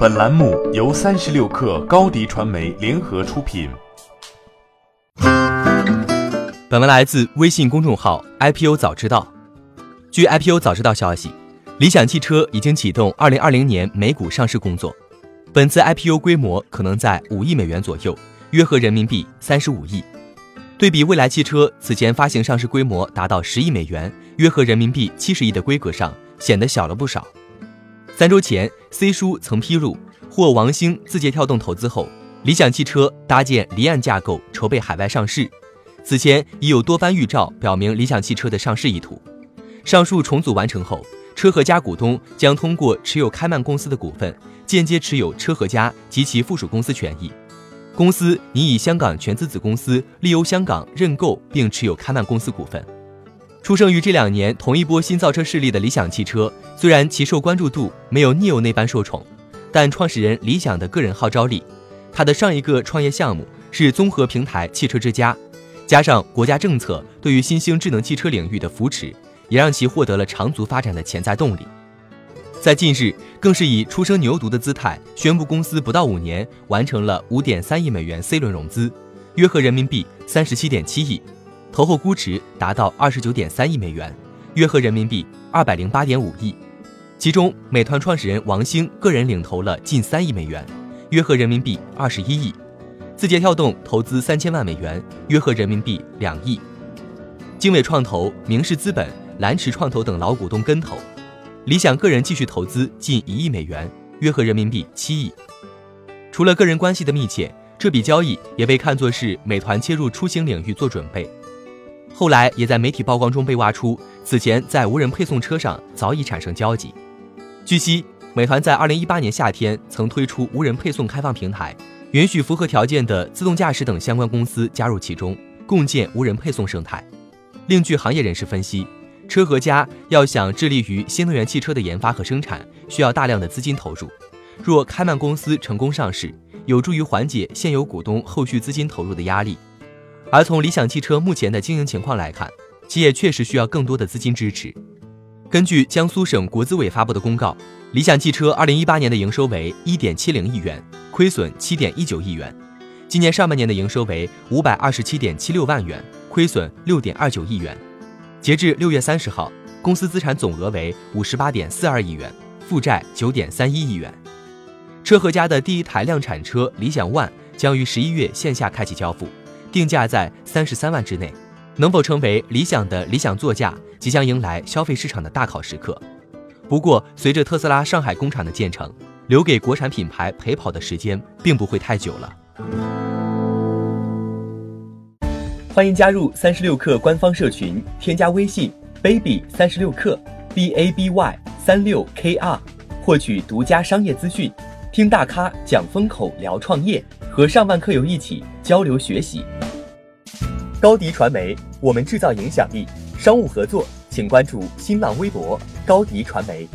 本栏目由三十六氪高低传媒联合出品。本文来自微信公众号 IPO 早知道。据 IPO 早知道消息，理想汽车已经启动二零二零年美股上市工作。本次 IPO 规模可能在五亿美元左右，约合人民币三十五亿。对比蔚来汽车此前发行上市规模达到十亿美元，约合人民币七十亿的规格上，显得小了不少。三周前，C 叔曾披露，获王兴、字节跳动投资后，理想汽车搭建离岸架构，筹备海外上市。此前已有多番预兆表明理想汽车的上市意图。上述重组完成后，车和家股东将通过持有开曼公司的股份，间接持有车和家及其附属公司权益。公司拟以香港全资子公司利欧香港认购并持有开曼公司股份。出生于这两年同一波新造车势力的理想汽车，虽然其受关注度没有 NIO 那般受宠，但创始人李想的个人号召力，他的上一个创业项目是综合平台汽车之家，加上国家政策对于新兴智能汽车领域的扶持，也让其获得了长足发展的潜在动力。在近日，更是以初生牛犊的姿态宣布，公司不到五年完成了五点三亿美元 C 轮融资，约合人民币三十七点七亿。投后估值达到二十九点三亿美元，约合人民币二百零八点五亿。其中，美团创始人王兴个人领投了近三亿美元，约合人民币二十一亿。字节跳动投资三千万美元，约合人民币两亿。经纬创投、明世资本、蓝驰创投等老股东跟投。理想个人继续投资近一亿美元，约合人民币七亿。除了个人关系的密切，这笔交易也被看作是美团切入出行领域做准备。后来也在媒体曝光中被挖出，此前在无人配送车上早已产生交集。据悉，美团在二零一八年夏天曾推出无人配送开放平台，允许符合条件的自动驾驶等相关公司加入其中，共建无人配送生态。另据行业人士分析，车和家要想致力于新能源汽车的研发和生产，需要大量的资金投入。若开曼公司成功上市，有助于缓解现有股东后续资金投入的压力。而从理想汽车目前的经营情况来看，企业确实需要更多的资金支持。根据江苏省国资委发布的公告，理想汽车二零一八年的营收为一点七零亿元，亏损七点一九亿元；今年上半年的营收为五百二十七点七六万元，亏损六点二九亿元。截至六月三十号，公司资产总额为五十八点四二亿元，负债九点三一亿元。车和家的第一台量产车理想 ONE 将于十一月线下开启交付。定价在三十三万之内，能否成为理想的理想座驾，即将迎来消费市场的大考时刻。不过，随着特斯拉上海工厂的建成，留给国产品牌陪跑的时间并不会太久了。欢迎加入三十六氪官方社群，添加微信 baby 三十六氪 b a b y 三六 k r，获取独家商业资讯，听大咖讲风口，聊创业，和上万客友一起交流学习。高迪传媒，我们制造影响力。商务合作，请关注新浪微博高迪传媒。